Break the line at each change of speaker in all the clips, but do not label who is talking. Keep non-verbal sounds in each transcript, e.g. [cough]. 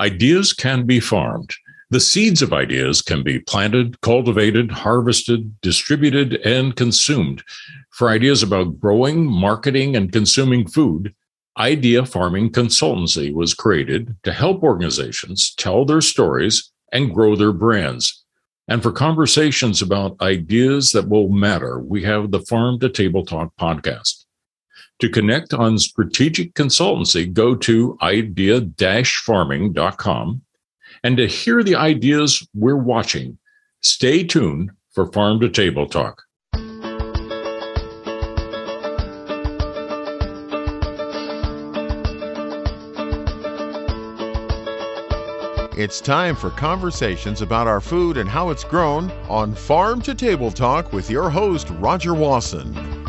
Ideas can be farmed. The seeds of ideas can be planted, cultivated, harvested, distributed, and consumed. For ideas about growing, marketing, and consuming food, Idea Farming Consultancy was created to help organizations tell their stories and grow their brands. And for conversations about ideas that will matter, we have the Farm to Table Talk podcast. To connect on strategic consultancy, go to idea farming.com. And to hear the ideas we're watching, stay tuned for Farm to Table Talk.
It's time for conversations about our food and how it's grown on Farm to Table Talk with your host, Roger Wasson.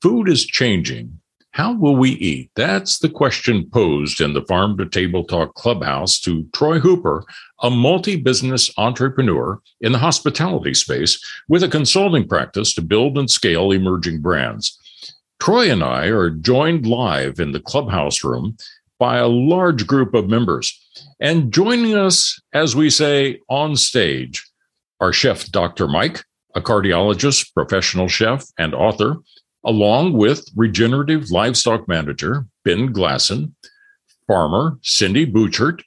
Food is changing. How will we eat? That's the question posed in the Farm to Table Talk Clubhouse to Troy Hooper, a multi business entrepreneur in the hospitality space with a consulting practice to build and scale emerging brands. Troy and I are joined live in the clubhouse room by a large group of members. And joining us, as we say, on stage, are Chef Dr. Mike, a cardiologist, professional chef, and author, along with regenerative livestock manager Ben Glasson, farmer Cindy Bouchert,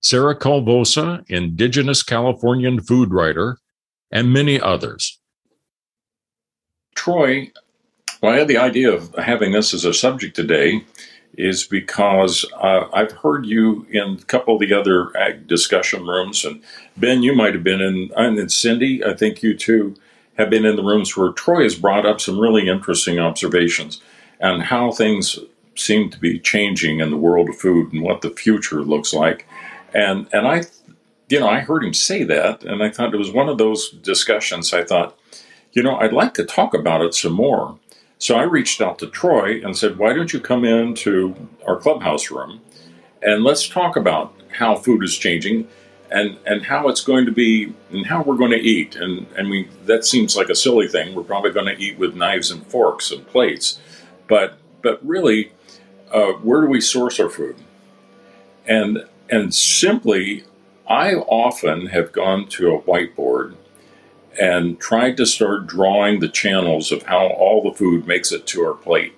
Sarah Calvosa, indigenous Californian food writer, and many others. Troy, well, I had the idea of having this as a subject today is because uh, I've heard you in a couple of the other ag discussion rooms, and Ben, you might have been in, and Cindy, I think you too have been in the rooms where Troy has brought up some really interesting observations and how things seem to be changing in the world of food and what the future looks like. And and I, you know, I heard him say that, and I thought it was one of those discussions. I thought, you know, I'd like to talk about it some more. So I reached out to Troy and said, why don't you come into our clubhouse room and let's talk about how food is changing and and how it's going to be and how we're going to eat. And and we that seems like a silly thing. We're probably going to eat with knives and forks and plates. But but really uh, where do we source our food? And and simply i often have gone to a whiteboard and tried to start drawing the channels of how all the food makes it to our plate.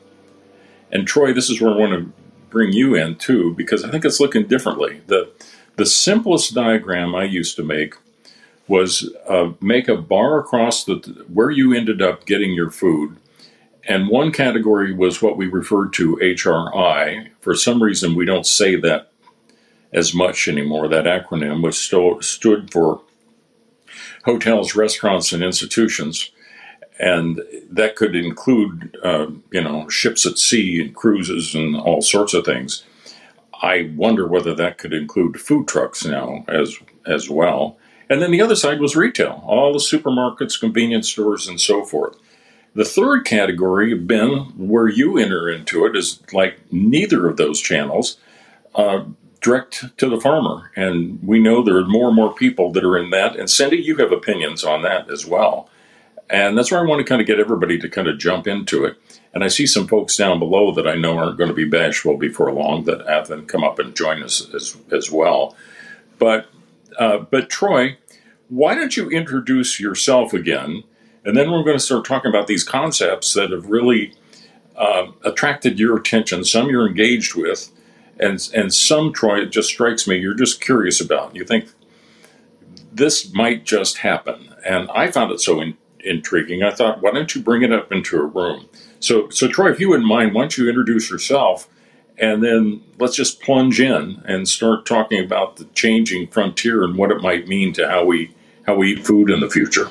And troy this is where i want to bring you in too because i think it's looking differently. The the simplest diagram I used to make was uh, make a bar across the where you ended up getting your food, and one category was what we referred to HRI. For some reason, we don't say that as much anymore. That acronym was still stood for hotels, restaurants, and institutions, and that could include uh, you know ships at sea and cruises and all sorts of things. I wonder whether that could include food trucks now as as well. And then the other side was retail, all the supermarkets, convenience stores, and so forth. The third category, Ben, where you enter into it, is like neither of those channels, uh, direct to the farmer. And we know there are more and more people that are in that. And Cindy, you have opinions on that as well. And that's where I want to kind of get everybody to kind of jump into it. And I see some folks down below that I know aren't going to be bashful before long that have them come up and join us as, as well. But, uh, but Troy, why don't you introduce yourself again? And then we're going to start talking about these concepts that have really uh, attracted your attention, some you're engaged with, and, and some, Troy, it just strikes me you're just curious about. You think this might just happen. And I found it so in, intriguing. I thought, why don't you bring it up into a room? So, so Troy, if you wouldn't mind, why don't you introduce yourself, and then let's just plunge in and start talking about the changing frontier and what it might mean to how we how we eat food in the future.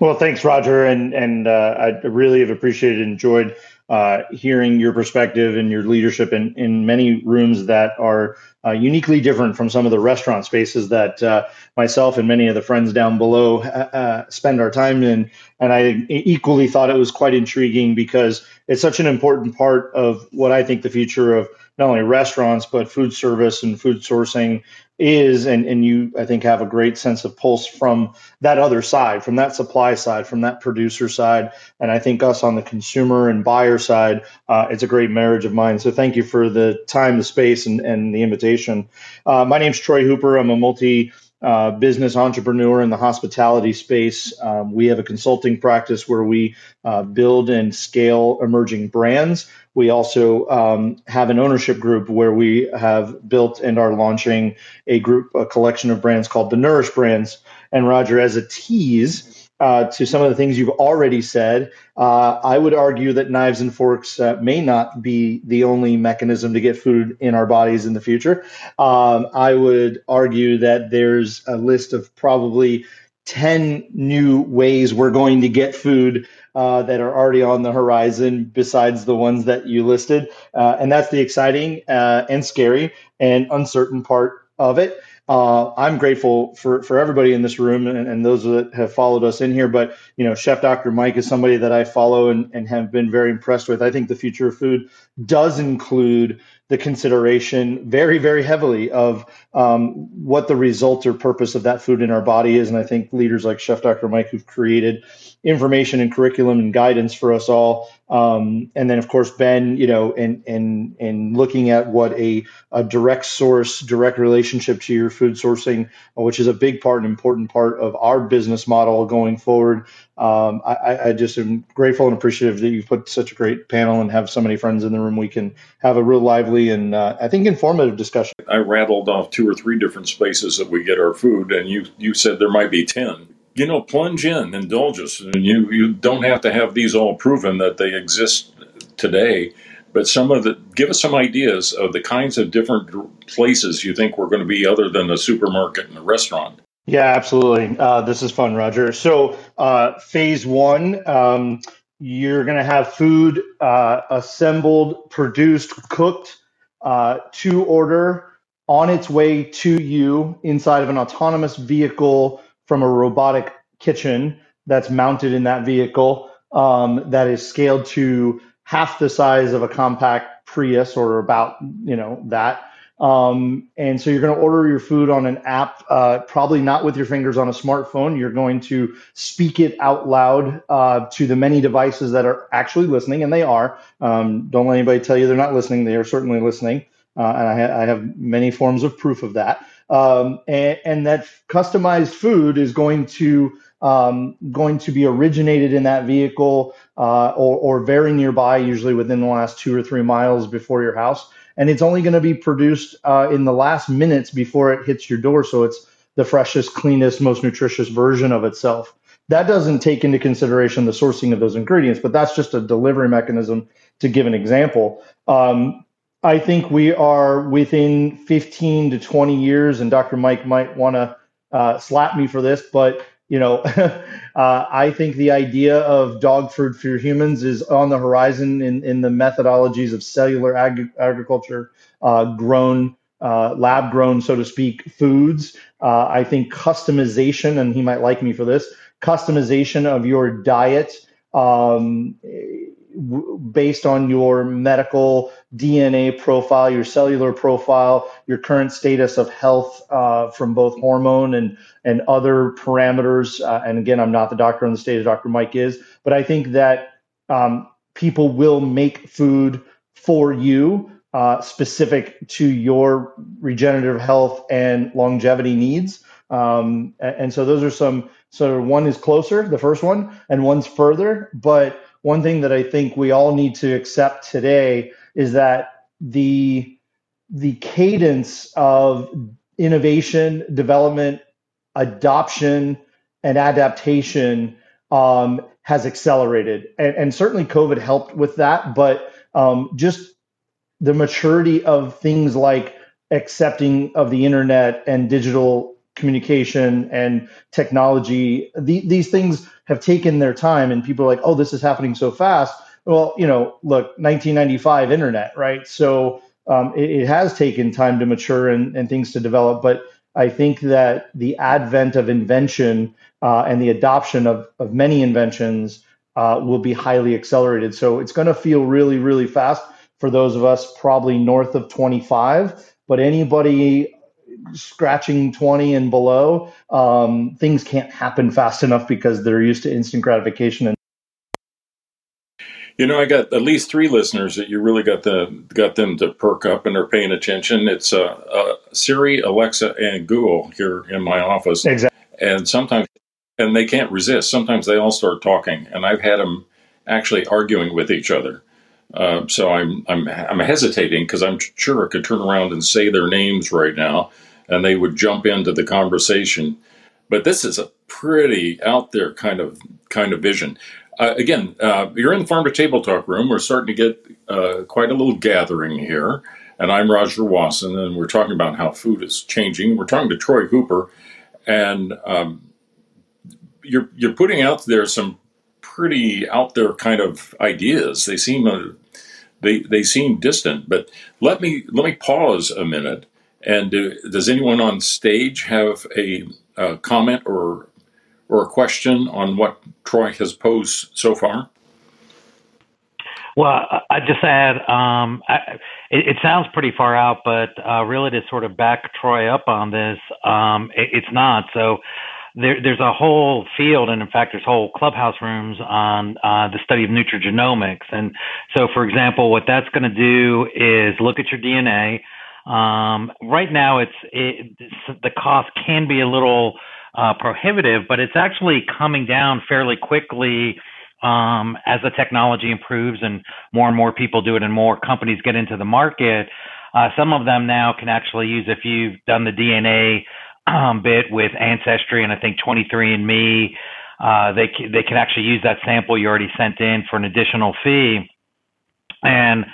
Well, thanks, Roger, and and uh, I really have appreciated and enjoyed uh, hearing your perspective and your leadership in, in many rooms that are uh, uniquely different from some of the restaurant spaces that uh, myself and many of the friends down below uh, uh, spend our time in. And I equally thought it was quite intriguing because it's such an important part of what I think the future of not only restaurants, but food service and food sourcing is, and, and you, I think, have a great sense of pulse from that other side, from that supply side, from that producer side. And I think us on the consumer and buyer side, uh, it's a great marriage of mine. So thank you for the time, the space, and, and the invitation. Uh, my name's Troy Hooper. I'm a multi uh, business entrepreneur in the hospitality space. Um, we have a consulting practice where we uh, build and scale emerging brands. We also um, have an ownership group where we have built and are launching a group, a collection of brands called the Nourish Brands. And Roger, as a tease, uh, to some of the things you've already said, uh, I would argue that knives and forks uh, may not be the only mechanism to get food in our bodies in the future. Um, I would argue that there's a list of probably 10 new ways we're going to get food uh, that are already on the horizon besides the ones that you listed. Uh, and that's the exciting uh, and scary and uncertain part of it. Uh, I'm grateful for, for everybody in this room and, and, those that have followed us in here. But you know, Chef Dr. Mike is somebody that I follow and, and have been very impressed with. I think the future of food does include the consideration very, very heavily of um, what the result or purpose of that food in our body is. And I think leaders like Chef Dr. Mike, who've created information and curriculum and guidance for us all. Um, and then, of course, Ben, you know, and and and looking at what a, a direct source, direct relationship to your food sourcing, which is a big part and important part of our business model going forward. Um, I, I just am grateful and appreciative that you've put such a great panel and have so many friends in the room. We can have a real lively and uh, I think informative discussion.
I rattled off two or three different spaces that we get our food, and you you said there might be ten you know, plunge in, indulge us. And you, you don't have to have these all proven that they exist today, but some of the, give us some ideas of the kinds of different places you think we're going to be other than the supermarket and the restaurant.
Yeah, absolutely. Uh, this is fun, Roger. So, uh, phase one, um, you're going to have food uh, assembled, produced, cooked uh, to order on its way to you inside of an autonomous vehicle from a robotic kitchen that's mounted in that vehicle um, that is scaled to half the size of a compact Prius or about you know that. Um, and so you're going to order your food on an app, uh, probably not with your fingers on a smartphone. You're going to speak it out loud uh, to the many devices that are actually listening, and they are. Um, don't let anybody tell you they're not listening. They are certainly listening, uh, and I, ha- I, have many forms of proof of that um, and, and, that customized food is going to um, going to be originated in that vehicle uh, or, or very nearby, usually within the last two or three miles before your house. And it's only going to be produced uh, in the last minutes before it hits your door, so it's the freshest, cleanest, most nutritious version of itself. That doesn't take into consideration the sourcing of those ingredients, but that's just a delivery mechanism to give an example. Um, I think we are within 15 to 20 years, and Dr. Mike might want to uh, slap me for this, but you know, [laughs] uh, I think the idea of dog food for humans is on the horizon in, in the methodologies of cellular ag- agriculture, uh, grown, uh, lab grown, so to speak, foods. Uh, I think customization, and he might like me for this, customization of your diet um, based on your medical DNA profile, your cellular profile, your current status of health uh, from both hormone and and other parameters. Uh, and again, I'm not the doctor on the state, stage, Dr. Mike is, but I think that um, people will make food for you uh, specific to your regenerative health and longevity needs. Um, and, so those are some of one is closer, the first one, and one's further, but one thing that I think we all need to accept today is that the the cadence of innovation, development, adoption, and adaptation um, has accelerated, and, and, certainly COVID helped with that. But um, just the maturity of things like accepting of the internet and digital communication and technology, the, these things have taken their time and people are like, oh, this is happening so fast. Well, you know, look, 1995 internet, right? So um, it, it, has taken time to mature and, and, things to develop. But I think that the advent of invention uh, and the adoption of, of many inventions uh, will be highly accelerated. So it's going to feel really, really fast for those of us probably north of 25. But anybody scratching 20 and below, um, things can't happen fast enough because they're used to instant gratification and
you know, I got at least three listeners that you really got the got them to perk up and are paying attention. It's uh, uh, Siri, Alexa, and Google here in my office.
Exactly.
And sometimes, and they can't resist. Sometimes they all start talking, and I've had them actually arguing with each other. Uh, so I'm I'm I'm hesitating because I'm sure I could turn around and say their names right now, and they would jump into the conversation. But this is a pretty out there kind of kind of vision uh, again, uh, you're in the Farm to Table Talk room. We're starting to get uh, quite a little gathering here. And I'm Roger Wasson, and we're talking about how food is changing. We're talking to Troy Hooper, and um, you're you're putting out there some pretty out there kind of ideas. They seem uh, they they seem distant, but let me let me pause a minute. And do, does anyone on stage have a, a comment or or a question on what Troy has posed so far?
Well, I just add, um, I, it, it, sounds pretty far out, but uh, really to sort of back Troy up on this, um, it, it's not. So there, there's a whole field, and in fact, there's whole clubhouse rooms on uh, the study of nutrigenomics. And so, for example, what that's going to do is look at your DNA. Um, right now, it's it, the cost can be a little uh, prohibitive, but it's actually coming down fairly quickly um, as the technology improves and more and more people do it and more companies get into the market. Uh, some of them now can actually use if you've done the DNA um, bit with Ancestry and I think 23andMe, uh, they they can actually use that sample you already sent in for an additional fee. And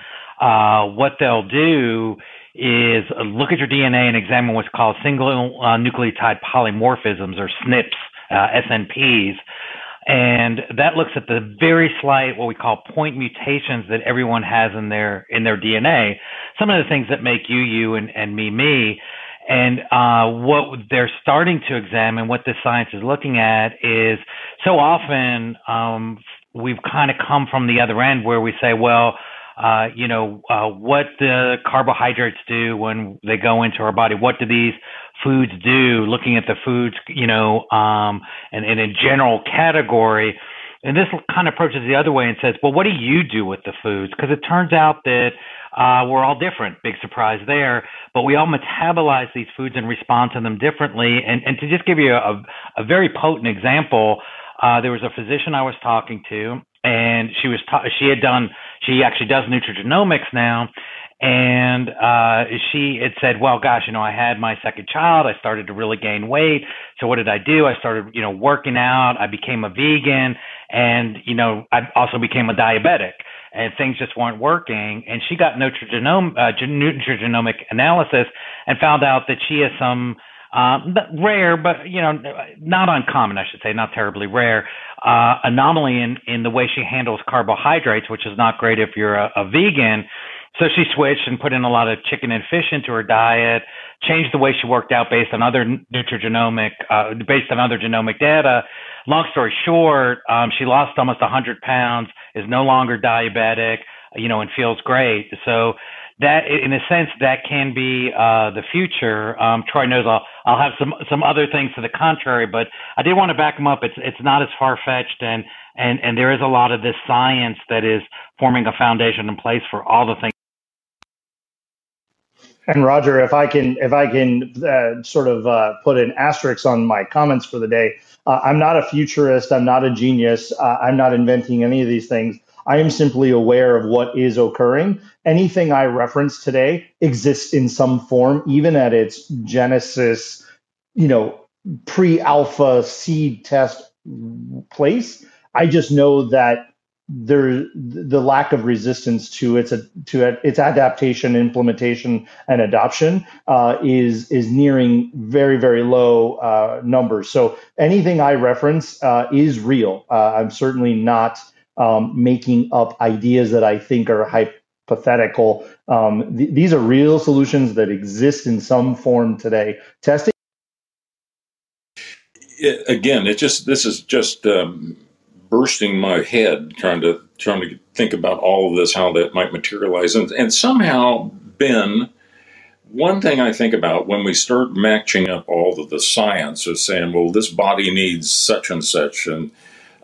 uh, what they'll do is look at your DNA and examine what's called single uh, nucleotide polymorphisms or SNPs, uh, SNPs. And that looks at the very slight, what we call point mutations that everyone has in their in their DNA. Some of the things that make you you and, and me me. And uh, what they're starting to examine, what this science is looking at, is so often um, we've kind of come from the other end where we say, well, uh, you know, uh, what the carbohydrates do when they go into our body. What do these foods do? Looking at the foods, you know, um, and, and in general category. And this kind of approaches the other way and says, well, what do you do with the foods? Because it turns out that uh, we're all different. Big surprise there. But we all metabolize these foods and respond to them differently. And, and to just give you a, a very potent example, uh, there was a physician I was talking to, and she was ta- she had done she actually does nutrigenomics now and uh she had said well gosh you know i had my second child. I started to really gain weight. So what did i do? I started you know working out. I became a vegan and you know i also became a diabetic. And things just weren't working. And she got nutrigenome uh, nutrigenomic analysis and found out that she has some uh, rare, but you know, not uncommon, I should say, not terribly rare, uh, anomaly in in the way she handles carbohydrates, which is not great if you're a, a vegan. So she switched and put in a lot of chicken and fish into her diet, changed the way she worked out based on other nutrigenomic, uh, based on other genomic data. Long story short, um, she lost almost 100 pounds, is no longer diabetic, you know, and feels great. So that in a sense that can be uh, the future. Um, Troy knows I'll I'll have some some other things to the contrary, but I did want to back him up. It's it's not as far fetched, and and and there is a lot of this science that is forming a foundation in place for all the things.
And Roger, if I can if I can uh, sort of uh, put an asterisk on my comments for the day, uh, I'm not a futurist. I'm not a genius. Uh, I'm not inventing any of these things. I am simply aware of what is occurring. Anything I reference today exists in some form, even at its genesis, you know, pre alpha seed test place. I just know that there the lack of resistance to its to its adaptation, implementation, and adoption uh, is is nearing very very low uh, numbers. So anything I reference uh, is real. Uh, I'm certainly not um, making up ideas that I think are hypothetical. Um, th- these are real solutions that exist in some form today. Testing.
It, again, it just this is just um, bursting my head trying to trying to think about all of this, how that might materialize, and, and somehow Ben one thing I think about when we start matching up all of the science of saying, well, this body needs such and such, and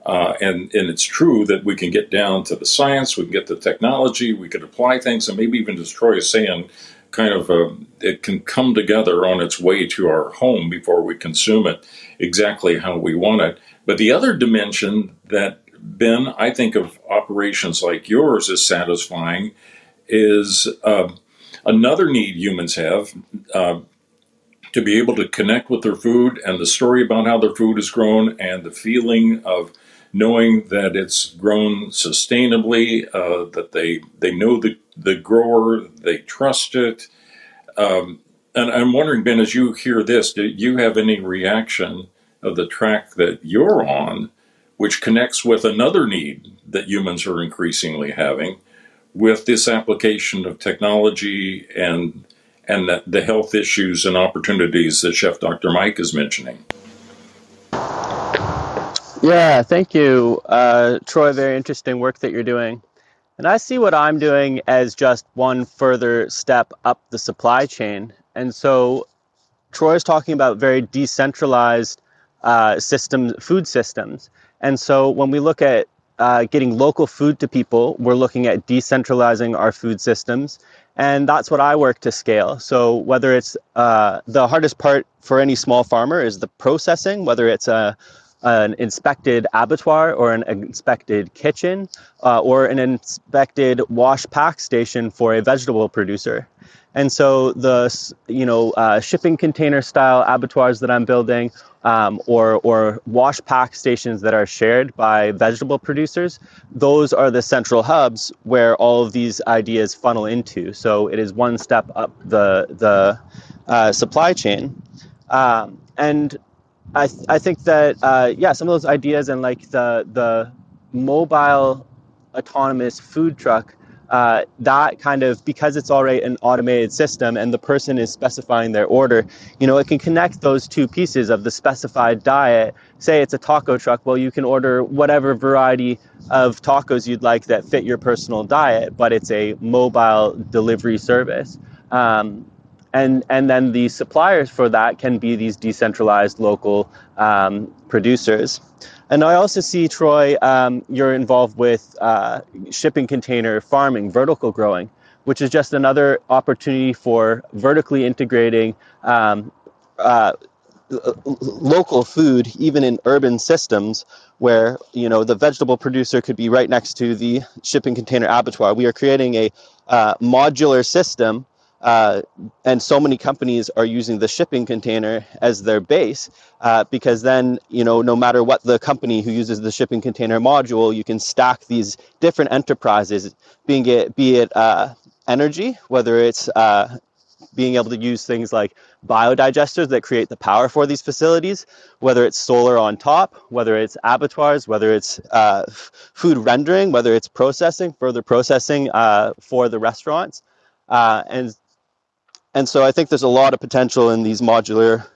uh, and and it's true that we can get down to the science, we can get the technology, we could apply things, and maybe even destroy a saying, kind of uh, it can come together on its way to our home before we consume it exactly how we want it. But the other dimension that Ben, I think of operations like yours as satisfying is uh, another need humans have uh, to be able to connect with their food and the story about how their food is grown and the feeling of knowing that it's grown sustainably, uh, that they they know the the grower, they trust it. Um, and I'm wondering, Ben, as you hear this, do you have any reaction of the track that you're on, which connects with another need that humans are increasingly having, with this application of technology and and the, the health issues and opportunities that Chef Dr. Mike is mentioning?
Yeah, thank you, uh, Troy. Very interesting work that you're doing. And I see what I'm doing as just one further step up the supply chain. And so Troy is talking about very decentralized uh, systems, food systems. And so when we look at uh, getting local food to people, we're looking at decentralizing our food systems. And that's what I work to scale. So whether it's uh, the hardest part for any small farmer is the processing, whether it's a an inspected abattoir or an inspected kitchen uh, or an inspected wash pack station for a vegetable producer. And so the you know uh, shipping container style abattoirs that I'm building, um, or or wash pack stations that are shared by vegetable producers, those are the central hubs where all of these ideas funnel into. So it is one step up the the uh, supply chain, um, and I, th- I think that uh, yeah, some of those ideas and like the the mobile autonomous food truck, uh, that kind of because it's already an automated system and the person is specifying their order, you know, it can connect those two pieces of the specified diet. Say it's a taco truck, well, you can order whatever variety of tacos you'd like that fit your personal diet, but it's a mobile delivery service. Um, and and then the suppliers for that can be these decentralized local um, producers. And I also see Troy, um, you're involved with uh, shipping container farming, vertical growing, which is just another opportunity for vertically integrating um, uh, local food, even in urban systems where you know the vegetable producer could be right next to the shipping container abattoir. We are creating a uh, modular system uh, and so many companies are using the shipping container as their base uh, because then, you know, no matter what the company who uses the shipping container module, you can stack these different enterprises, being it, be it uh, energy, whether it's uh, being able to use things like biodigesters that create the power for these facilities, whether it's solar on top, whether it's abattoirs, whether it's uh, food rendering, whether it's processing, further processing uh, for the restaurants. Uh, and and so I think there's a lot of potential in these modular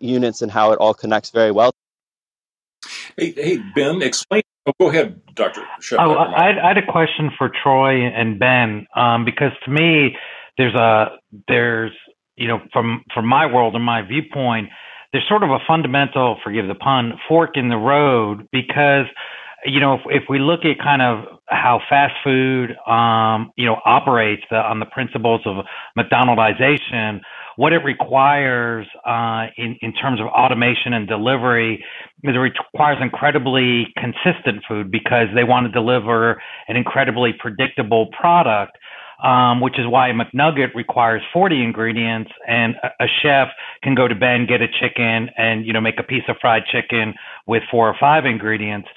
units and how it all connects very well.
Hey, hey Ben, explain. Oh, go ahead, Doctor.
Oh, I, I, had a question for Troy and Ben um, because to me, there's a there's you know from from my world and my viewpoint, there's sort of a fundamental, forgive the pun, fork in the road because you know, if, if we look at kind of how fast food, um, you know, operates the, on the principles of McDonaldization, what it requires uh, in, in terms of automation and delivery is it requires incredibly consistent food because they want to deliver an incredibly predictable product. Um, which is why a McNugget requires 40 ingredients, and a, a, chef can go to Ben, get a chicken, and you know make a piece of fried chicken with four or five ingredients.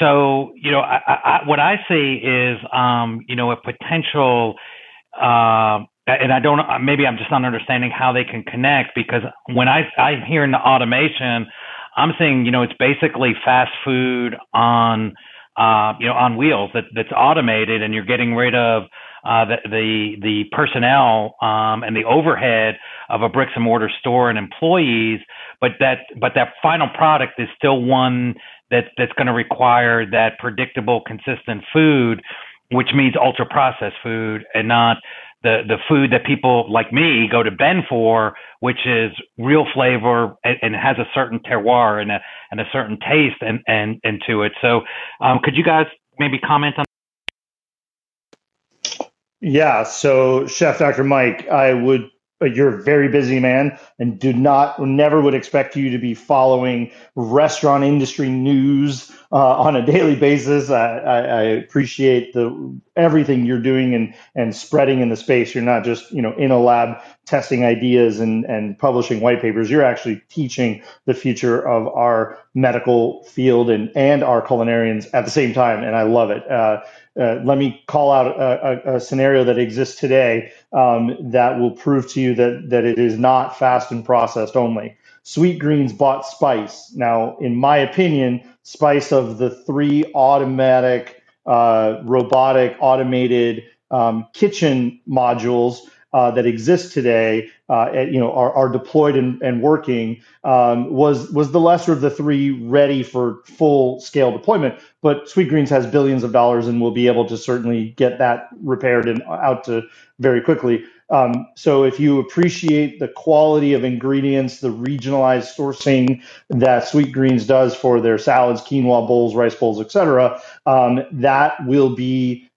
So, you know, I, I, what I see is, um, you know, a potential, uh, and I don't, maybe I'm just not understanding how they can connect because when I, I'm hearing the automation, I'm saying, you know, it's basically fast food on, uh, you know, on wheels that, that's automated and you're getting rid of, uh, the, the, the personnel, um, and the overhead of a bricks and mortar store and employees, but that, but that final product is still one that that's going to require that predictable, consistent food, which means ultra processed food and not the the food that people like me go to Ben for, which is real flavor and, and has a certain terroir and a and a certain taste and and, and to it. So, um, could you guys maybe comment on?
Yeah. So, Chef Dr. Mike, I would but you're a very busy man and do not never would expect you to be following restaurant industry news uh, on a daily basis. I, I, I, appreciate the everything you're doing and and spreading in the space. You're not just you know in a lab testing ideas and and publishing white papers. You're actually teaching the future of our medical field and and our culinarians at the same time, and I love it. Uh, uh, let me call out a, a, a scenario that exists today um, that will prove to you that that it is not fast and processed only. Sweetgreens bought Spyce. Now, in my opinion, Spyce of the three automatic, uh, robotic, automated um, kitchen modules uh, that exist today, uh, you know, are, are deployed and, and working, um, was was the lesser of the three ready for full scale deployment. But Sweetgreens has billions of dollars and will be able to certainly get that repaired and out to very quickly. Um, so if you appreciate the quality of ingredients, the regionalized sourcing that Sweetgreens does for their salads, quinoa bowls, rice bowls, etc., um, that will be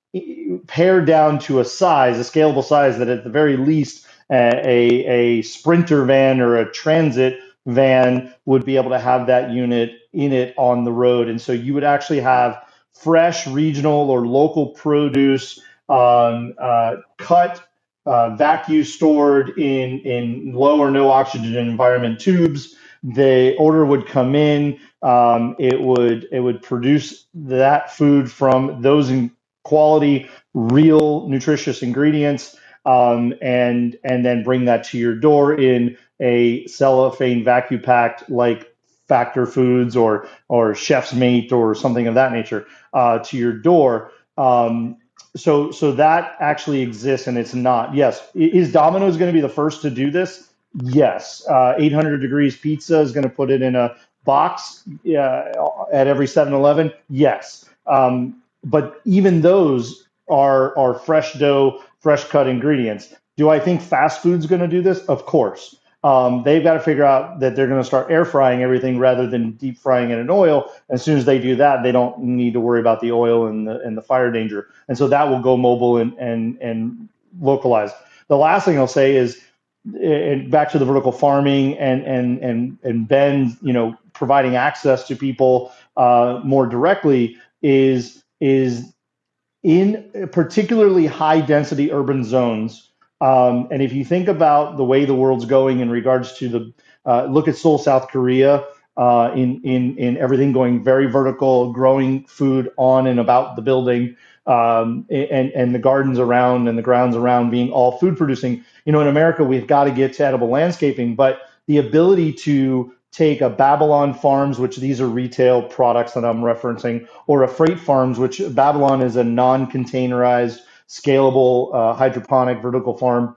pared down to a size, a scalable size that at the very least a, a sprinter van or a transit van would be able to have that unit in it on the road. And so you would actually have fresh regional or local produce um, uh, cut, uh, vacuum stored in, in low or no oxygen environment tubes. The order would come in. Um, it would it would produce that food from those in, quality, real nutritious ingredients, um, and and then bring that to your door in a cellophane vacuum packed like Factor Foods or or Chef's Mate or something of that nature uh, to your door. Um, so so that actually exists and it's not. Yes, is Domino's going to be the first to do this? Yes, uh, 800 degrees pizza is going to put it in a box uh, at every 7-Eleven. Yes. Um, but even those are are fresh dough, fresh cut ingredients. Do I think fast food's going to do this? Of course. Um, they've got to figure out that they're going to start air frying everything rather than deep frying it in oil. As soon as they do that, they don't need to worry about the oil and the and the fire danger. And so that will go mobile and and and localized. The last thing I'll say is, and back to the vertical farming and and and and Ben, you know, providing access to people uh, more directly is is in particularly high density urban zones. Um, and if you think about the way the world's going in regards to the uh, look at Seoul, South Korea, uh, in in in everything going very vertical, growing food on and about the building, um, and and the gardens around and the grounds around being all food producing. You know, in America, we've got to get to edible landscaping, but the ability to take a Babylon Farms, which these are retail products that I'm referencing, or a Freight Farms, which Babylon is a non-containerized, scalable uh, hydroponic vertical farm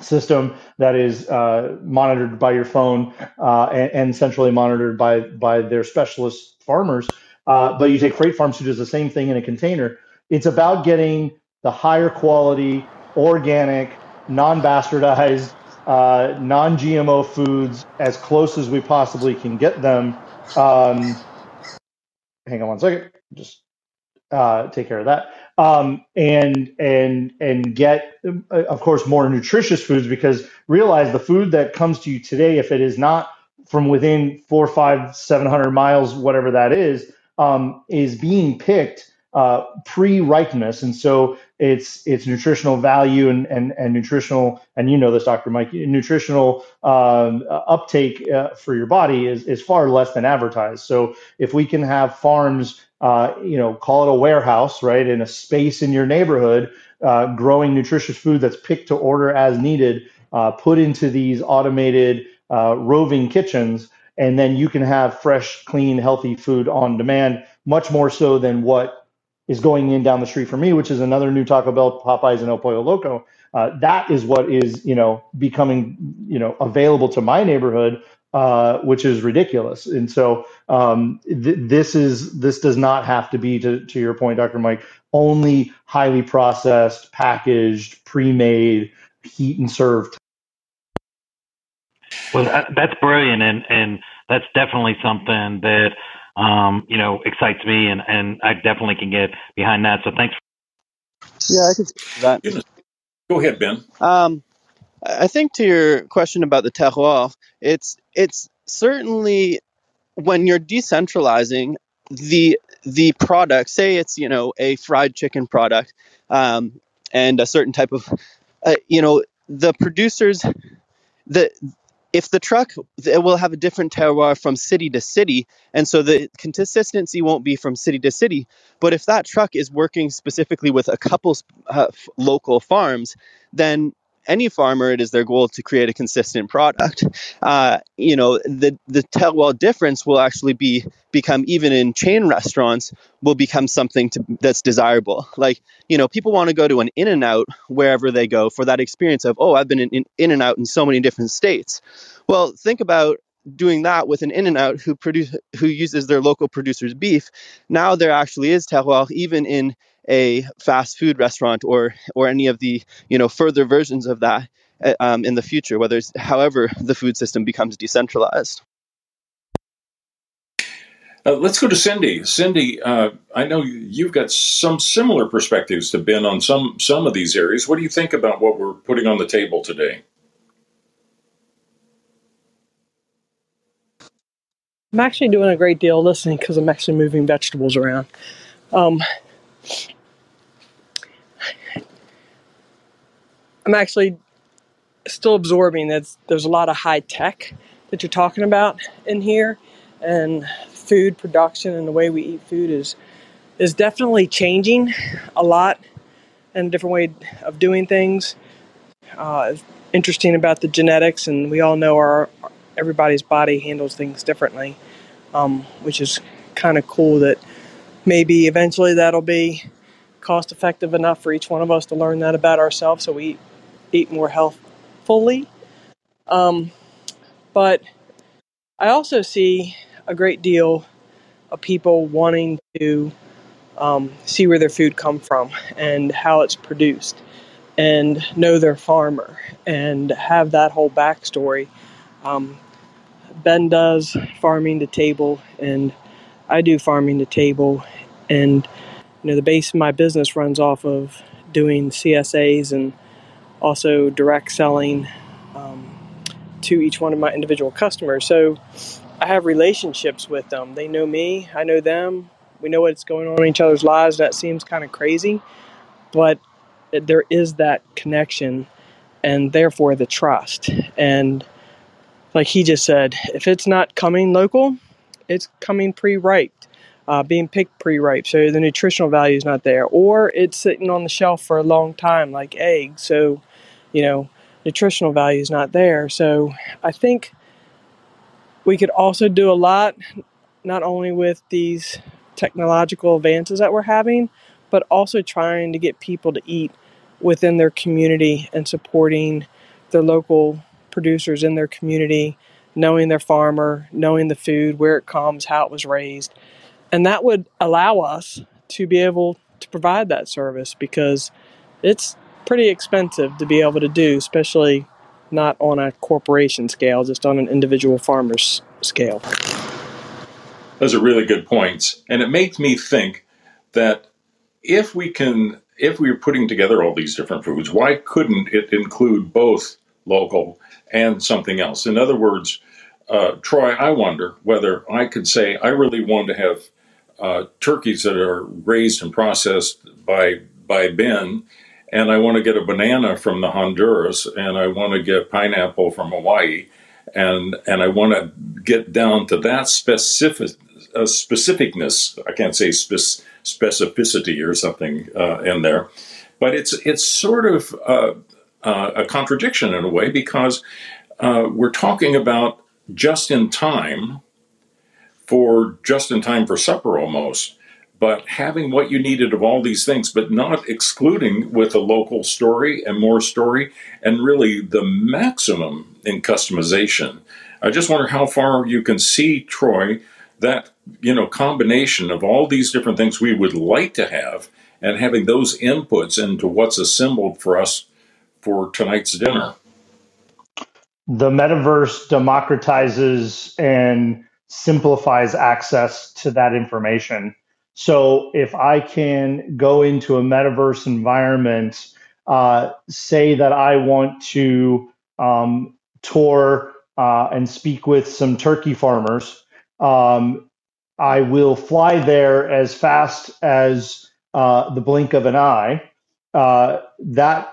system that is uh, monitored by your phone uh, and, and, centrally monitored by by their specialist farmers. Uh, but you take Freight Farms, who does the same thing in a container. It's about getting the higher quality, organic, non-bastardized uh, non-GMO foods as close as we possibly can get them. Um, hang on one second, just uh, take care of that, um, and and and get, of course, more nutritious foods because realize the food that comes to you today, if it is not from within four, five, seven hundred miles, whatever that is, um, is being picked uh, pre-ripeness, and so its its nutritional value and and, and nutritional and you know this, Dr. Mike, nutritional um, uptake uh, for your body is is far less than advertised. So if we can have farms, uh, you know, call it a warehouse, right, in a space in your neighborhood, uh, growing nutritious food that's picked to order as needed, uh, put into these automated uh, roving kitchens. And then you can have fresh, clean, healthy food on demand, much more so than what is going in down the street for me, which is another new Taco Bell, Popeyes, and El Pollo Loco. Uh, that is what is you know becoming you know available to my neighborhood uh, which is ridiculous. And so um, th- this is this does not have to be to, to your point, Dr. Mike, only highly processed, packaged, pre-made, heat and served.
Well, that, that's brilliant, and and that's definitely something that um, you know excites me, and and I definitely can get behind that. So thanks.
Yeah, I can that.
Go ahead, Ben.
Um, I think to your question about the terroir, it's it's certainly when you're decentralizing the the product. Say it's you know a fried chicken product, um, and a certain type of, uh, you know, the producers, the if the truck it will have a different terroir from city to city and so the consistency won't be from city to city. But if that truck is working specifically with a couple uh, local farms then any farmer, it is their goal to create a consistent product. Uh, you know, the the terroir difference will actually be become even in chain restaurants will become something to, that's desirable. Like you know, people want to go to an In-N-Out wherever they go for that experience of oh, I've been in, in, In-N-Out in so many different states. Well, think about doing that with an In-N-Out who produce who uses their local producer's beef now there actually is terroir even in a fast food restaurant or or any of the you know further versions of that uh, um, in the future, whether it's however the food system becomes decentralized.
Uh, let's go to Cindy. Cindy, uh, I know you've got some similar perspectives to Ben on some some of these areas. What do you think about what we're putting on the table today?
I'm actually doing a great deal listening because I'm actually moving vegetables around. Um, I'm actually still absorbing that there's a lot of high tech that you're talking about in here, and food production and the way we eat food is is definitely changing a lot and a different way of doing things. Uh, interesting about the genetics, and we all know our everybody's body handles things differently, um, which is kind of cool. That maybe eventually that'll be cost effective enough for each one of us to learn that about ourselves, so we eat more healthfully. Um, but I also see a great deal of people wanting to um, see where their food come from and how it's produced and know their farmer and have that whole backstory. Um, ben does farming to table and I do farming to table and you know the base of my business runs off of doing CSAs and also direct selling um, to each one of my individual customers. So I have relationships with them. They know me, I know them. We know what's going on in each other's lives. That seems kind of crazy, but there is that connection and therefore the trust. And like he just said, if it's not coming local, it's coming pre ripe uh, being picked pre-ripe, so the nutritional value is not there, or it's sitting on the shelf for a long time, like eggs. So, you know, nutritional value is not there. So, I think we could also do a lot, not only with these technological advances that we're having, but also trying to get people to eat within their community and supporting their local producers in their community, knowing their farmer, knowing the food, where it comes, how it was raised and that would allow us to be able to provide that service because it's pretty expensive to be able to do, especially not on a corporation scale, just on an individual farmer's scale.
Those are really good points. And it makes me think that if we can, if we are putting together all these different foods, why couldn't it include both local and something else? In other words, uh, Troy, I wonder whether I could say I really want to have uh, turkeys that are raised and processed by by Ben, and I want to get a banana from the Honduras, and I want to get pineapple from Hawaii, and and I want to get down to that specific uh, specificness. I can't say spec- specificity or something uh, in there, but it's it's sort of uh, a contradiction in a way because uh, we're talking about just in time for just in time for supper almost. But having what you needed of all these things, but not excluding with a local story and more story, and really the maximum in customization. I just wonder how far you can see, Troy, that you know combination of all these different things we would like to have, and having those inputs into what's assembled for us for tonight's dinner.
The metaverse democratizes and simplifies access to that information. So if I can go into a metaverse environment, uh, say that I want to um, tour uh, and speak with some turkey farmers, um, I will fly there as fast as uh, the blink of an eye. Uh, that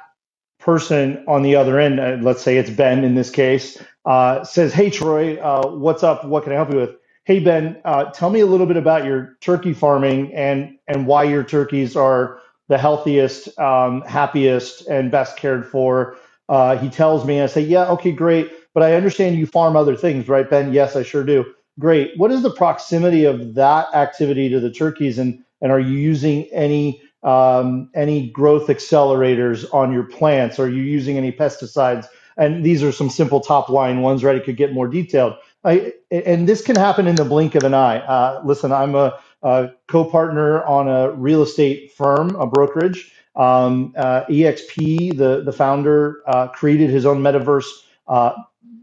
person on the other end, uh, let's say it's Ben in this case, uh, says, Hey, Troy, uh, what's up? What can I help you with? Hey, Ben, uh, tell me a little bit about your turkey farming and, and why your turkeys are the healthiest, um, happiest, and best cared for. Uh, he tells me, I say, Yeah, okay, great. But I understand you farm other things, right, Ben? Yes, I sure do. Great. What is the proximity of that activity to the turkeys, and and are you using any um, any growth accelerators on your plants? Are you using any pesticides? And these are some simple top line ones, right? It could get more detailed. I, and this can happen in the blink of an eye. Uh, listen, I'm a, a, co-partner on a real estate firm, a brokerage. Um, uh, EXP, the the founder, uh, created his own metaverse uh,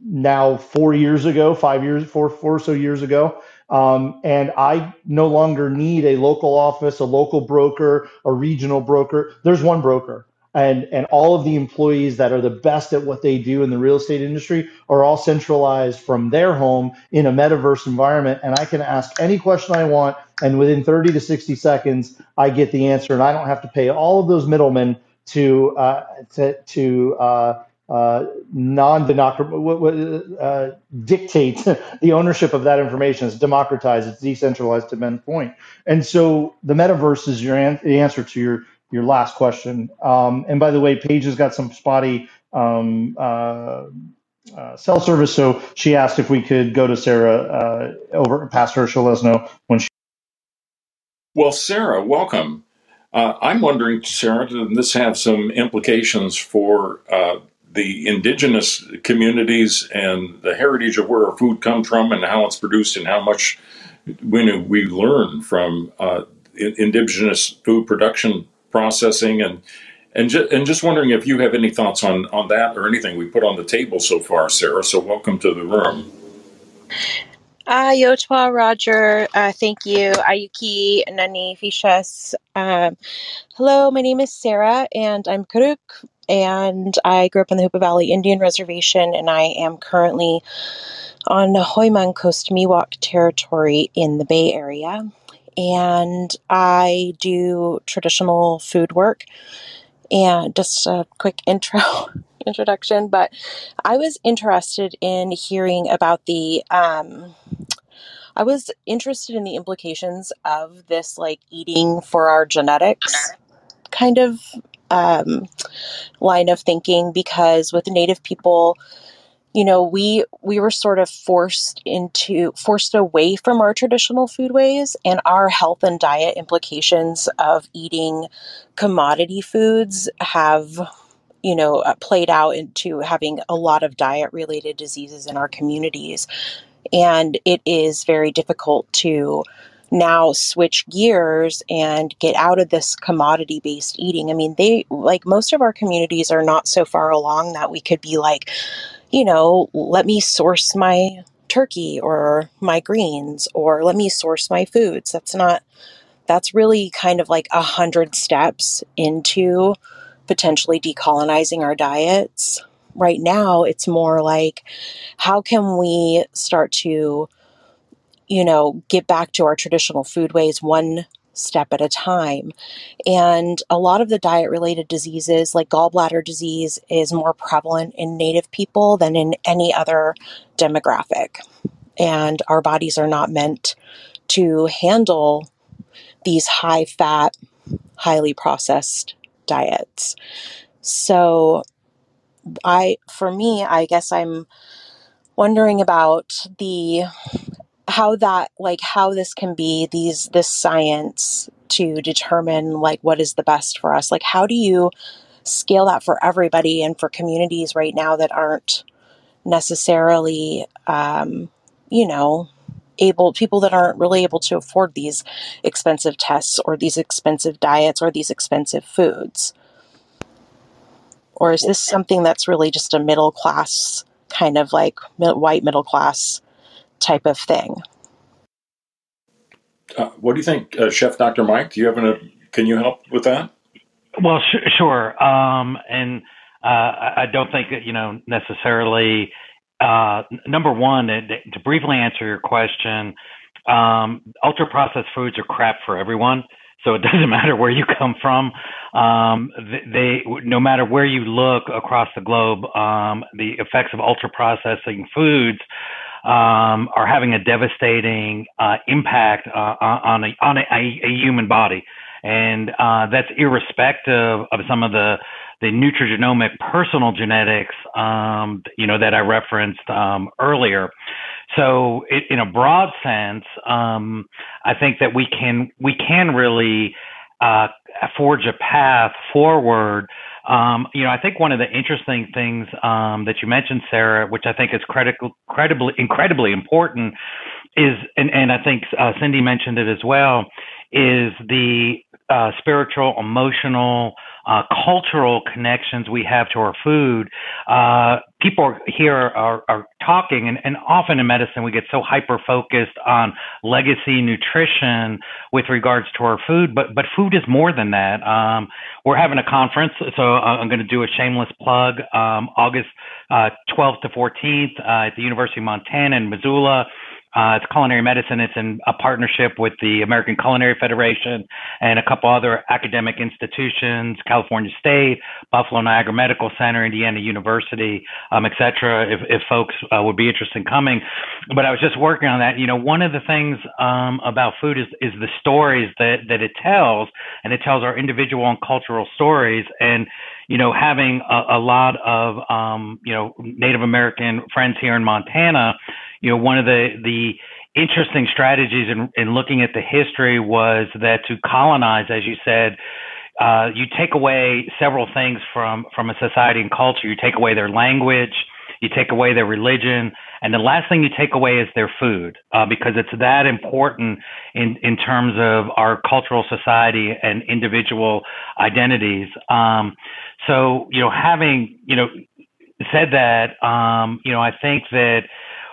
now four years ago, five years, four four or so years ago. Um, and I no longer need a local office, a local broker, a regional broker. There's one broker. And, and all of the employees that are the best at what they do in the real estate industry are all centralized from their home in a metaverse environment. And I can ask any question I want. And within 30 to 60 seconds, I get the answer. And I don't have to pay all of those middlemen to, uh, to, to uh, uh, non uh, dictate [laughs] the ownership of that information. It's democratized, it's decentralized to Ben's point. And so the metaverse is your an- the answer to your your last question. Um, and by the way, Paige has got some spotty um, uh, uh, cell service, so she asked if we could go to Sarah uh, over past her. She'll let us know when she.
Well, Sarah, welcome. Uh, I'm wondering, Sarah, does this have some implications for uh, the indigenous communities and the heritage of where our food comes from and how it's produced and how much we, we learn from uh, indigenous food production processing and and, ju- and just wondering if you have any thoughts on, on that or anything we put on the table so far, Sarah. So welcome to the room.
Uh, Yotwa, Roger, uh, thank you. Ayuki, Nani, Fishas. Um, hello, my name is Sarah, and I'm Karuk, and I grew up on the Hoopa Valley Indian Reservation, and I am currently on the Hoyman Coast Miwok territory in the Bay Area. And I do traditional food work. And just a quick [laughs] intro introduction, but I was interested in hearing about the um, I was interested in the implications of this like eating for our genetics kind of um, line of thinking because with native people you know we we were sort of forced into forced away from our traditional foodways and our health and diet implications of eating commodity foods have you know uh, played out into having a lot of diet related diseases in our communities. And it is very difficult to now switch gears and get out of this commodity based eating. I mean, they like most of our communities are not so far along that we could be like, you know, let me source my turkey or my greens or let me source my foods. That's not, that's really kind of like a hundred steps into potentially decolonizing our diets. Right now, it's more like, how can we start to you know, get back to our traditional foodways one step at a time. And a lot of the diet related diseases, like gallbladder disease, is more prevalent in Native people than in any other demographic. And our bodies are not meant to handle these high fat, highly processed diets. So, I, for me, I guess I'm wondering about the how that like how this can be these this science to determine like what is the best for us like how do you scale that for everybody and for communities right now that aren't necessarily, um, you know, able people that aren't really able to afford these expensive tests or these expensive diets or these expensive foods? Or is this something that's really just a middle class kind of like white middle class type of thing?
Uh, what do you think, uh, Chef Dr. Mike? Do you have an, can you help with that?
Well, sh- sure. Um, and uh, I don't think you know necessarily. Uh, number one, to briefly answer your question, um, ultra processed foods are crap for everyone. So it [laughs] doesn't matter where you come from. Um, they, no matter where you look across the globe, um, the effects of ultra processing foods um, are having a devastating uh, impact uh, on a on a, a, human body, and uh, that's irrespective of some of the the nutrigenomic personal genetics, um, you know, that I referenced um, earlier. So, it, in a broad sense, um, I think that we can we can really uh, forge a path forward. Um, you know, I think one of the interesting things um, that you mentioned, Sarah, which I think is critical, credibly, incredibly important, is, and, and I think uh, Cindy mentioned it as well, is the uh, spiritual, emotional, uh, cultural connections we have to our food. Uh, people here are, are talking, and, and, often in medicine, we get so hyper focused on legacy nutrition with regards to our food, but, but food is more than that. Um, we're having a conference, so I'm going to do a shameless plug um, August uh, 12th to 14th uh, at the University of Montana in Missoula. Uh, it's culinary medicine. It's in a partnership with the American Culinary Federation and a couple other academic institutions, California State, Buffalo Niagara Medical Center, Indiana University, um, et cetera, if, if folks uh, would be interested in coming. But I was just working on that. You know, one of the things um, about food is, is the stories that, that it tells, and it tells our individual and cultural stories. And you know, having a, a lot of, um, you know, Native American friends here in Montana, you know, one of the, the interesting strategies in, in looking at the history was that to colonize, as you said, uh, you take away several things from, from a society and culture. You take away their language, you take away their religion, and the last thing you take away is their food, uh, because it's that important in, in terms of our cultural society and individual identities. Um, so, you know, having, you know, said that, um, you know, I think that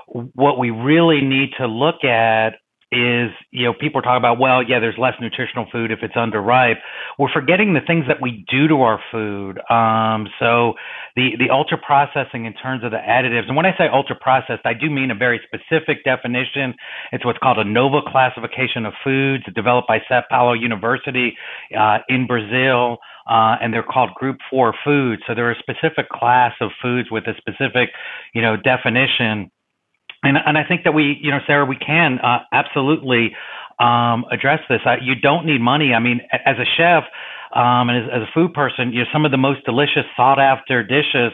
what we really need to look at is, you know, people talking about, well, yeah, there's less nutritional food if it's underripe. We're forgetting the things that we do to our food. Um, so the, the ultra processing in terms of the additives, and when I say ultra processed, I do mean a very specific definition. It's what's called a NOVA classification of foods developed by Sao Paulo University uh, in Brazil. Uh, and they're called group four foods. So they're a specific class of foods with a specific, you know, definition and and I think that we, you know, Sarah, we can uh, absolutely um, address this. Uh, you don't need money. I mean, as a chef um, and as, as, a food person, you know, some of the most delicious, sought after dishes,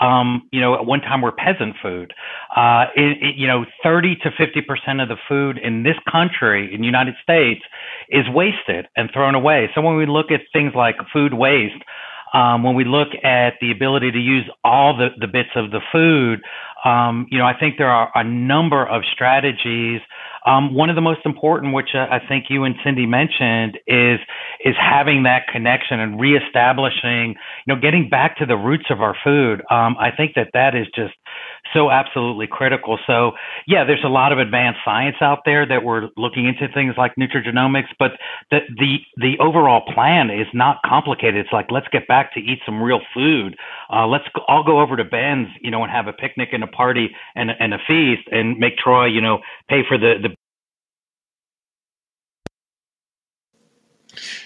um, you know, at one time were peasant food. Uh, it, it, you know, 30 to 50 percent of the food in this country, in the United States, is wasted and thrown away. So when we look at things like food waste, um, when we look at the ability to use all the, the bits of the food, um, you know, I think there are a number of strategies. Um, one of the most important, which uh, I think you and Cindy mentioned, is is having that connection and reestablishing, you know, getting back to the roots of our food. Um, I think that that is just so absolutely critical. So yeah, there's a lot of advanced science out there that we're looking into things like nutrigenomics, but the the the overall plan is not complicated. It's like let's get back to eat some real food. Uh, let's all go over to Ben's, you know, and have a picnic and a party and and a feast, and make Troy, you know, pay for the the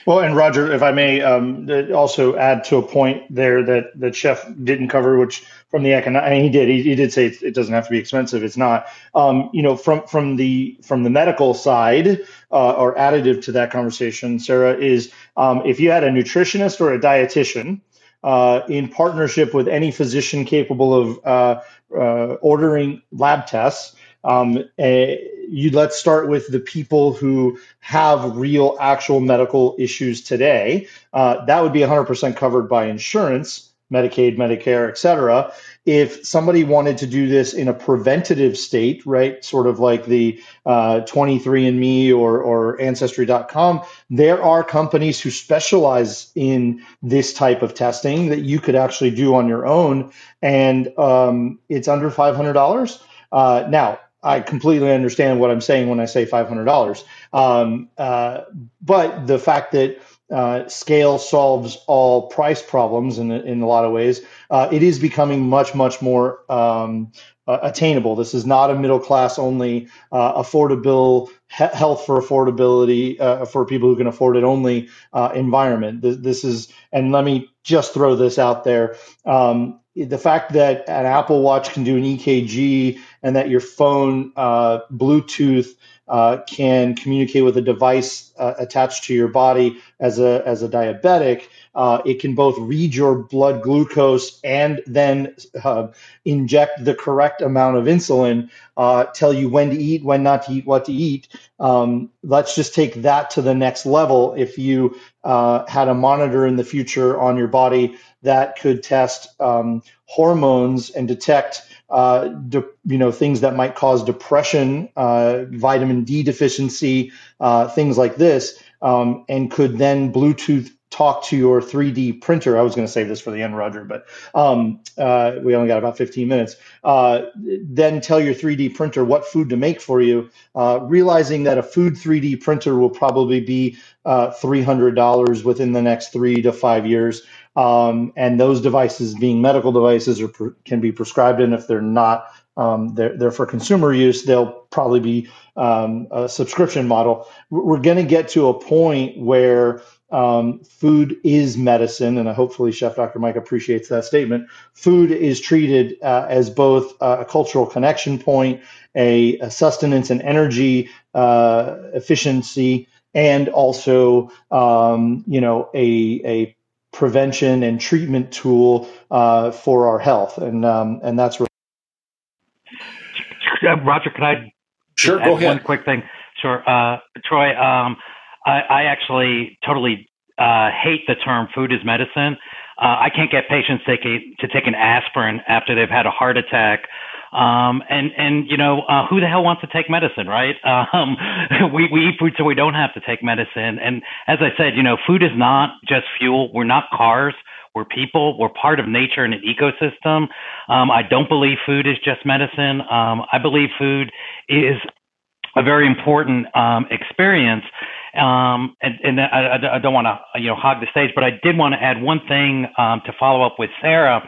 Well, and Roger, if I may um, also add to a point there that that Chef didn't cover, which from the economic, he did, he, he did say it, it, doesn't have to be expensive. It's not. Um, you know, from from the from the medical side uh, or additive to that conversation, Sarah is um, if you had a nutritionist or a dietitian. Uh, in partnership with any physician capable of uh, uh ordering lab tests, um, you let's start with the people who have real actual medical issues today. Uh, that would be 100% covered by insurance, Medicaid, Medicare, et cetera. If somebody wanted to do this in a preventative state, right, sort of like the uh, 23andMe or, or Ancestry.com, there are companies who specialize in this type of testing that you could actually do on your own, and um, it's under $500. Uh, now, I completely understand what I'm saying when I say $500. Um, uh, but the fact that uh, scale solves all price problems in, in a lot of ways, uh, it is becoming much, much more um, uh, attainable. This is not a middle class only uh, affordable health for affordability uh, for people who can afford it only uh, environment. This, this, is, and let me just throw this out there. Um, the fact that an Apple Watch can do an EKG and that your phone Bluetooth uh, can communicate with a device uh, attached to your body as a as a diabetic. Uh, it can both read your blood glucose and then uh, inject the correct amount of insulin, uh, tell you when to eat, when not to eat, what to eat. Um, let's just take that to the next level. If you uh, had a monitor in the future on your body that could test um, hormones and detect uh, de- you know things that might cause depression, uh, vitamin D deficiency, uh, things like this, um, and could then Bluetooth talk to your 3D printer. I was going to save this for the end, Roger, but um, uh, we only got about 15 minutes. Uh, then tell your 3D printer what food to make for you, uh, realizing that a food 3D printer will probably be $300 within the next three to five years. Um, and those devices being medical devices pre- can be prescribed and if they're not um, they're, they're for consumer use they'll probably be um, a subscription model. We're going to get to a point where um, food is medicine and hopefully chef dr mike appreciates that statement. Food is treated uh, as both a cultural connection point a, a sustenance and energy uh, efficiency and also um, you know a, a prevention and treatment tool uh, for our health, and um, and that's really.
Uh, Roger, can I?
Sure, go ahead.
One quick thing. Sure, uh, Troy. Um, I, I, actually totally uh, hate the term "food is medicine." Uh, I can't get patients take a, to take an aspirin after they've had a heart attack um, and and you know uh, who the hell wants to take medicine, right? [laughs] Um, we we eat food so we don't have to take medicine. And as I said, you know, food is not just fuel. We're not cars. We're people. We're part of nature and an ecosystem. Um, I don't believe food is just medicine. Um, I believe food is a very important um, experience. Um, and, and I, I, don't want to, you know, hog the stage, but I did want to add one thing um, to follow up with Sarah,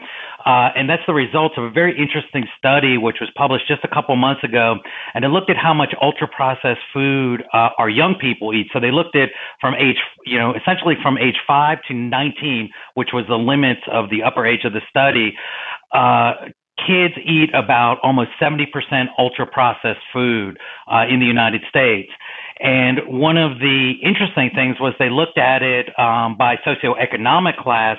uh, and that's the results of a very interesting study which was published just a couple months ago, and it looked at how much ultra processed food uh, our young people eat. So they looked at from age, you know, essentially from age five to 19, which was the limits of the upper age of the study. Uh, kids eat about almost 70% ultra processed food uh, in the United States. And one of the interesting things was they looked at it um, by socioeconomic class.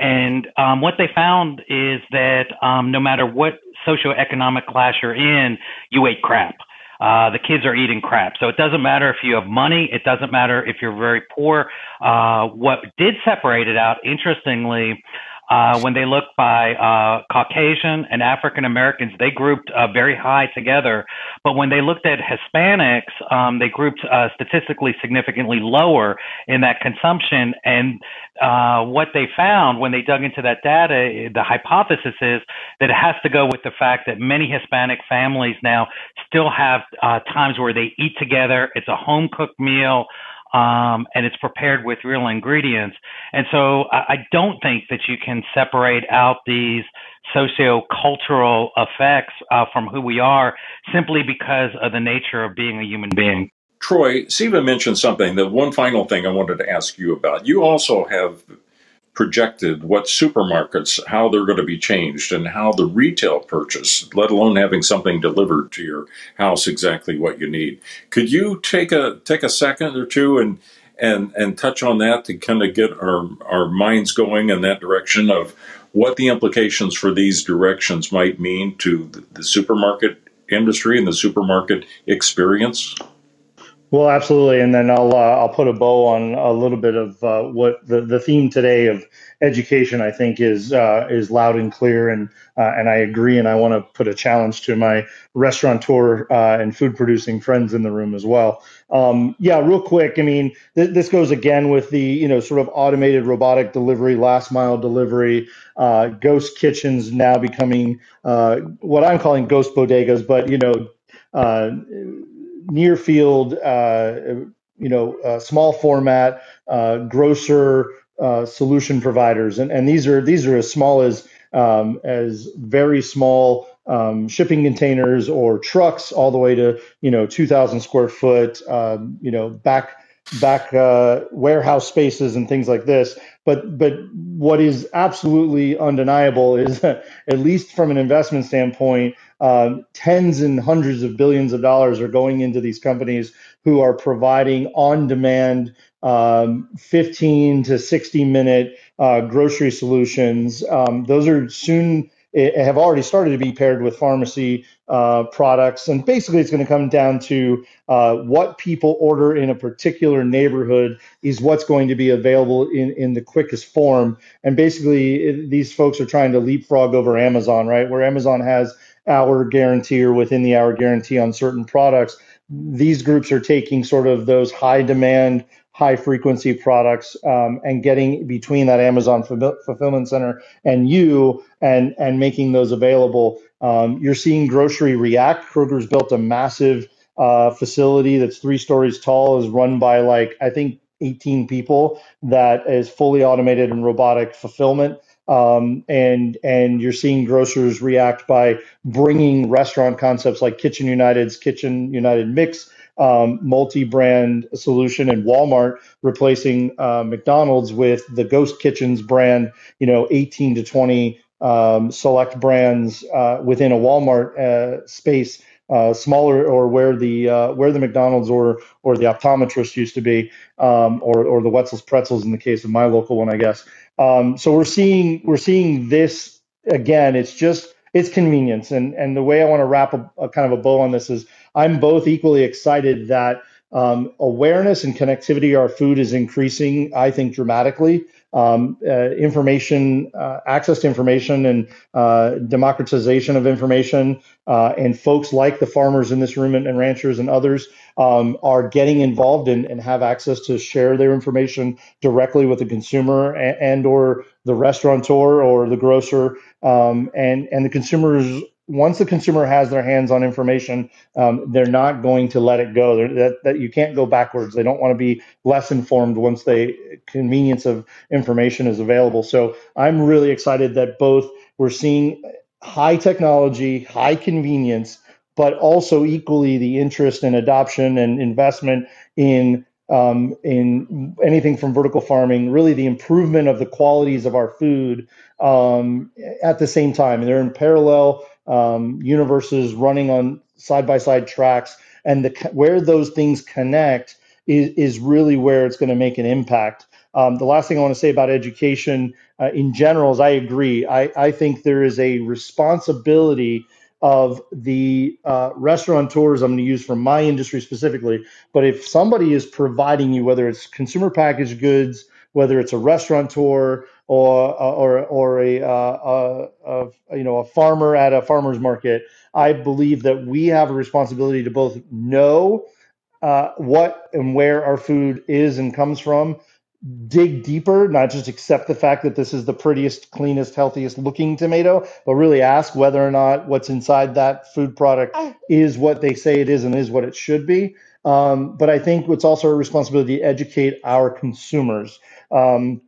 And um, what they found is that um, no matter what socioeconomic class you're in, you ate crap. Uh, the kids are eating crap. So it doesn't matter if you have money. It doesn't matter if you're very poor. Uh, what did separate it out, interestingly, uh, when they looked by uh, Caucasian and African Americans, they grouped uh, very high together. But when they looked at Hispanics, um, they grouped uh, statistically significantly lower in that consumption. And uh, what they found when they dug into that data, the hypothesis is that it has to go with the fact that many Hispanic families now still have times where they eat together. It's a home cooked meal um, and it's prepared with real ingredients. And so I, I don't think that you can separate out these socio-cultural effects uh, from who we are simply because of the nature of being a human being.
Troy, Siva mentioned something. The one final thing I wanted to ask you about. You also have projected what supermarkets how they're going to be changed and how the retail purchase let alone having something delivered to your house exactly what you need. Could you take a take a second or two and and and touch on that to kind of get our our minds going in that direction of what the implications for these directions might mean to the, the supermarket industry and the supermarket experience
Well, absolutely, and then I'll uh, I'll put a bow on a little bit of uh, what the, the theme today of education. I think is uh, is loud and clear, and uh, and I agree. And I want to put a challenge to my restaurateur uh, and food producing friends in the room as well. Um, yeah, real quick. I mean, th- this goes again with the you know sort of automated robotic delivery, last mile delivery, uh, ghost kitchens now becoming what I'm calling ghost bodegas, but you know. Near field, uh, you know, uh, small format, uh, grocer solution providers, and, and these are these are as small as um, as very small um, shipping containers or trucks, all the way to you know 2,000 square foot, um, you know, back back uh, warehouse spaces and things like this. But but what is absolutely undeniable is [laughs] at least from an investment standpoint, um, tens and hundreds of billions of dollars are going into these companies who are providing on-demand um, 15 to 60 minute uh, grocery solutions. Um, those are soon eh, have already started to be paired with pharmacy uh, products. And basically, it's going to come down to uh, what people order in a particular neighborhood is what's going to be available in, in the quickest form. And basically, it, these folks are trying to leapfrog over Amazon, right? Where Amazon has hour guarantee or within the hour guarantee on certain products. These groups are taking sort of those high demand high frequency products um, and getting between that Amazon fulfillment center and you and and making those available. Um, you're seeing grocery react. Kroger's built a massive uh, facility that's three stories tall, is run by like I think 18 people that is fully automated and robotic fulfillment. Um, and and you're seeing grocers react by bringing restaurant concepts like Kitchen United's Kitchen United Mix um, multi-brand solution and Walmart replacing uh, McDonald's with the Ghost Kitchens brand, you know, 18 to 20 um, select brands uh, within a Walmart uh, space, uh, smaller or where the uh, where the McDonald's or or the optometrist used to be, um, or or the Wetzel's Pretzels in the case of my local one, I guess. Um, so we're seeing we're seeing this again. It's just it's convenience, and and the way I want to wrap a, a kind of a bow on this is I'm both equally excited that um, awareness and connectivity our food is increasing, I think, dramatically. Um, uh, information, uh, access to information, and uh, democratization of information, uh, and folks like the farmers in this room and, and ranchers and others um, are getting involved and, and, have access to share their information directly with the consumer and, and or the restaurateur or the grocer, um, and and the consumers once the consumer has their hands on information, um, they're not going to let it go. that, that you can't go backwards. They don't want to be less informed once the convenience of information is available. So I'm really excited that both we're seeing high technology, high convenience, but also equally the interest and adoption and investment in um, in anything from vertical farming, really the improvement of the qualities of our food um, at the same time. They're in parallel um, universes running on side by side tracks, and the where those things connect is is really where it's going to make an impact. Um, the last thing I want to say about education uh, in general is I agree. I, I think there is a responsibility of the uh, restaurateurs I'm going to use from my industry specifically. But if somebody is providing you, whether it's consumer packaged goods, whether it's a restaurateur or or or a, uh, a, a, you know a farmer at a farmer's market, I believe that we have a responsibility to both know uh, what and where our food is and comes from, dig deeper, not just accept the fact that this is the prettiest, cleanest, healthiest looking tomato, but really ask whether or not what's inside that food product is what they say it is and is what it should be. Um, but I think it's also a responsibility to educate our consumers. Um,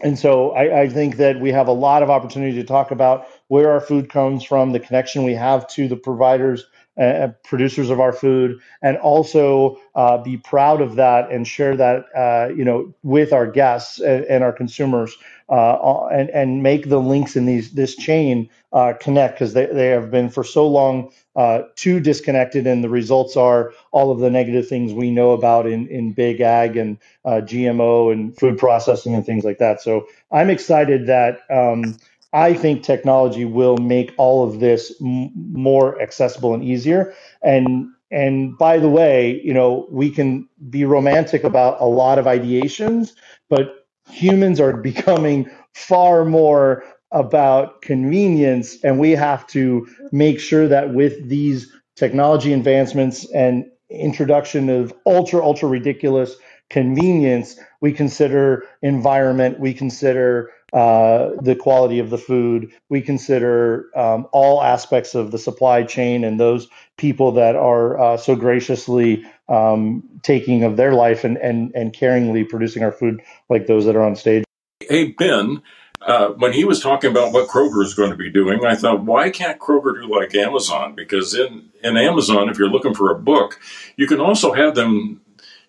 and so I, I, think that we have a lot of opportunity to talk about where our food comes from, the connection we have to the providers, uh, producers of our food, and also uh, be proud of that and share that, uh, you know, with our guests and, and our consumers, uh, and and make the links in these this chain uh, connect because they, they have been for so long uh, too disconnected, and the results are all of the negative things we know about in, in big ag and uh, GMO and food processing and things like that. So I'm excited that um, I think technology will make all of this m- more accessible and easier. And and by the way, you know, we can be romantic about a lot of ideations, but humans are becoming far more about convenience, and we have to make sure that with these technology advancements and introduction of ultra ultra ridiculous convenience, we consider environment, we consider uh, the quality of the food. We consider um, all aspects of the supply chain and those people that are uh, so graciously um, taking of their life and, and, and caringly producing our food, like those that are on stage.
Hey, Ben, uh, when he was talking about what Kroger is going to be doing, I thought, why can't Kroger do like Amazon? Because in, in Amazon, if you're looking for a book, you can also have them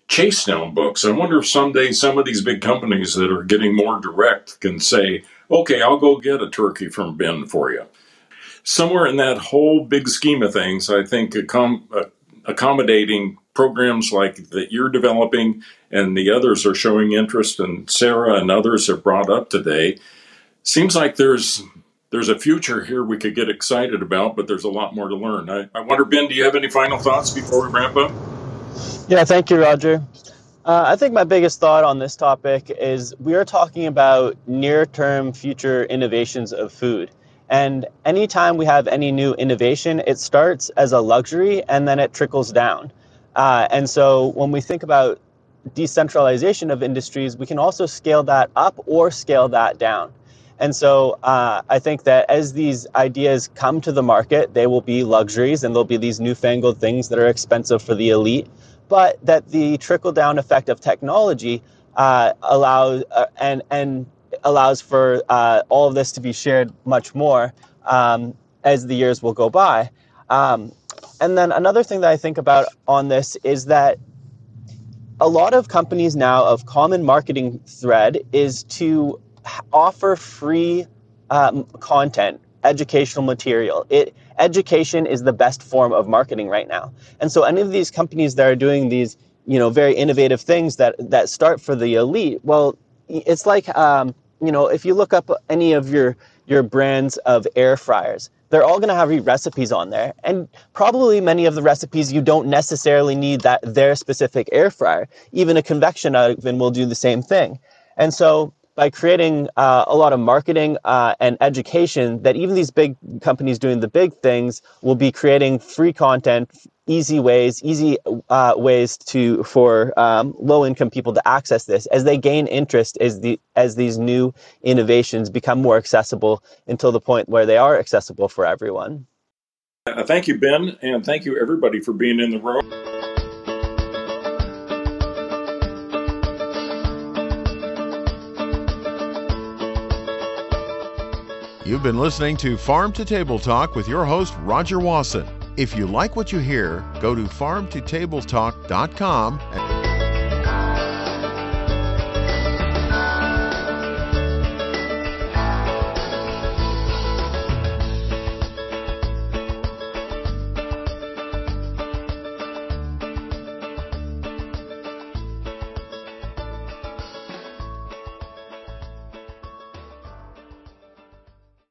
chase down books. I wonder if someday some of these big companies that are getting more direct can say, okay, I'll go get a turkey from Ben for you. Somewhere in that whole big scheme of things, I think accom- uh, accommodating programs like that you're developing and the others are showing interest and Sarah and others have brought up today seems like there's there's a future here we could get excited about, but there's a lot more to learn. I, I wonder, Ben, do you have any final thoughts before we wrap up?
Yeah, thank you, Roger. Uh, I think my biggest thought on this topic is we are talking about near term future innovations of food. And anytime we have any new innovation, it starts as a luxury and then it trickles down. Uh, and so when we think about decentralization of industries, we can also scale that up or scale that down. And so uh, I think that as these ideas come to the market, they will be luxuries and there'll be these newfangled things that are expensive for the elite but that the trickle down effect of technology uh, allows uh, and and allows for uh, all of this to be shared much more um, as the years will go by. Um, and then another thing that I think about on this is that a lot of companies now of common marketing thread is to offer free um, content, educational material. It education is the best form of marketing right now. And so any of these companies that are doing these, you know, very innovative things that that start for the elite, well, it's like, um, you know, if you look up any of your your brands of air fryers, they're all going to have recipes on there, and probably many of the recipes you don't necessarily need that their specific air fryer. Even a convection oven will do the same thing. And so by creating uh, a lot of marketing uh, and education that even these big companies doing the big things will be creating free content easy ways easy uh, ways to for um, low income people to access this. As they gain interest as the as these new innovations become more accessible until the point where they are accessible for everyone.
Uh, thank you ben and thank you everybody for being in the room.
You've been listening to Farm to Table Talk with your host, Roger Wasson. If you like what you hear, go to farmtotabletalk.com and